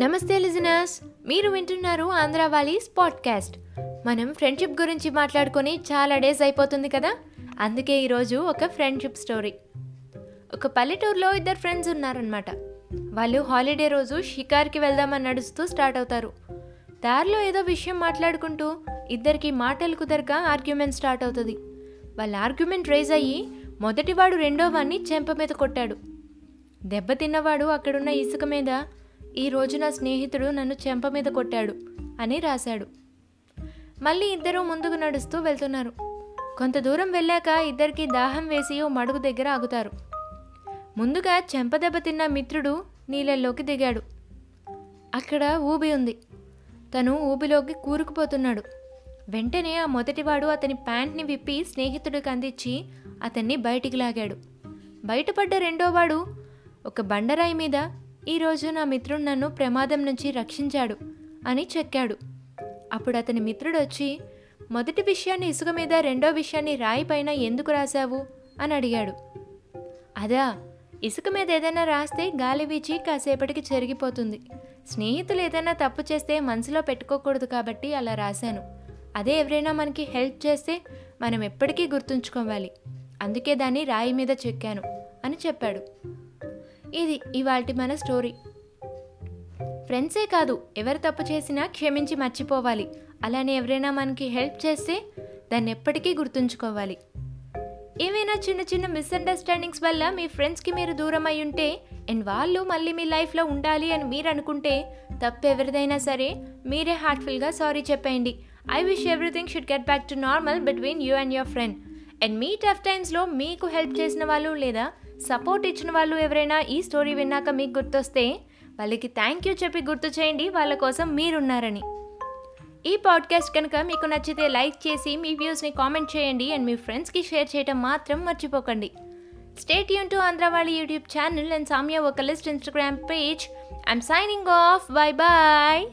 నమస్తే లిజనర్స్. మీరు వింటున్నారు ఆంధ్ర వాలీస్ పాడ్కాస్ట్. మనం ఫ్రెండ్షిప్ గురించి మాట్లాడుకొని చాలా డేస్ అయిపోతుంది కదా? అందుకే ఈరోజు ఒక ఫ్రెండ్షిప్ స్టోరీ. ఒక పల్లెటూరులో ఇద్దరు ఫ్రెండ్స్ ఉన్నారనమాట వాళ్ళు హాలిడే రోజు షికార్కి వెళ్దామని నడుస్తూ స్టార్ట్ అవుతారు. దారిలో ఏదో విషయం మాట్లాడుకుంటూ ఇద్దరికి మాటలు కుదరక ఆర్గ్యుమెంట్ స్టార్ట్ అవుతుంది. వాళ్ళ ఆర్గ్యుమెంట్ రైజ్ అయ్యి మొదటివాడు రెండో వాడిని చెంప మీద కొట్టాడు. దెబ్బతిన్నవాడు అక్కడున్న ఇసుక మీద ఈ నా స్నేహితుడు నన్ను చెంప మీద కొట్టాడు అని రాశాడు. మళ్ళీ ఇద్దరూ ముందుకు నడుస్తూ వెళ్తున్నారు. కొంత దూరం వెళ్ళాక ఇద్దరికి దాహం వేసి ఓ మడుగు దగ్గర ఆగుతారు. ముందుగా చెంప దెబ్బతిన్న మిత్రుడు నీళ్ళల్లోకి దిగాడు. అక్కడ ఊబి ఉంది. తను ఊబిలోకి కూరుకుపోతున్నాడు. వెంటనే ఆ మొదటివాడు అతని ప్యాంట్ని విప్పి స్నేహితుడికి అందించి అతన్ని బయటికి లాగాడు. బయటపడ్డ రెండోవాడు ఒక బండరాయి మీద ఈరోజు నా మిత్రుడు నన్ను ప్రమాదం నుంచి రక్షించాడు అని చెక్కాడు. అప్పుడు అతని మిత్రుడు వచ్చి మొదటి విషయాన్ని ఇసుక మీద రెండో విషయాన్ని రాయి పైన ఎందుకు రాశావు? అని అడిగాడు. అదా ఇసుక మీద ఏదైనా రాస్తే గాలి వీచి కాసేపటికి చెరిగిపోతుంది. స్నేహితులు ఏదైనా తప్పు చేస్తే మనసులో పెట్టుకోకూడదు కాబట్టి అలా రాశాను. అదే ఎవరైనా మనకి హెల్ప్ చేస్తే మనం ఎప్పటికీ గుర్తుంచుకోవాలి. అందుకే దాన్ని రాయి మీద చెక్కాను అని చెప్పాడు. ఇది ఇవాల్టి మన స్టోరీ. ఫ్రెండ్సే కాదు ఎవరు తప్పు చేసినా క్షమించి మర్చిపోవాలి. అలానే ఎవరైనా మనకి హెల్ప్ చేస్తే దాన్ని ఎప్పటికీ గుర్తుంచుకోవాలి. ఏమైనా చిన్న చిన్న మిస్అండర్స్టాండింగ్స్ వల్ల మీ ఫ్రెండ్స్కి మీరు దూరం అయి ఉంటే అండ్ వాళ్ళు మళ్ళీ మీ లైఫ్లో ఉండాలి అని మీరు అనుకుంటే తప్పు ఎవరిదైనా సరే మీరే హార్ట్ఫుల్గా సారీ చెప్పేయండి. I wish everything should get back to normal between you and your friend. And me tough టైమ్స్లో మీకు హెల్ప్ చేసిన వాళ్ళు లేదా సపోర్ట్ ఇచ్చిన వాళ్ళు ఎవరైనా ఈ స్టోరీ విన్నాక మీకు గుర్తొస్తే వాళ్ళకి థ్యాంక్ యూ చెప్పి గుర్తు చేయండి వాళ్ళ కోసం మీరున్నారని. ఈ పాడ్కాస్ట్ కనుక మీకు నచ్చితే లైక్ చేసి మీ వ్యూస్ని కామెంట్ చేయండి అండ్ మీ ఫ్రెండ్స్కి షేర్ చేయడం మాత్రం మర్చిపోకండి. Stay Yoon to Andhravaali YouTube channel and సామ్య ఒక list Instagram page. I'm signing off. Bye bye.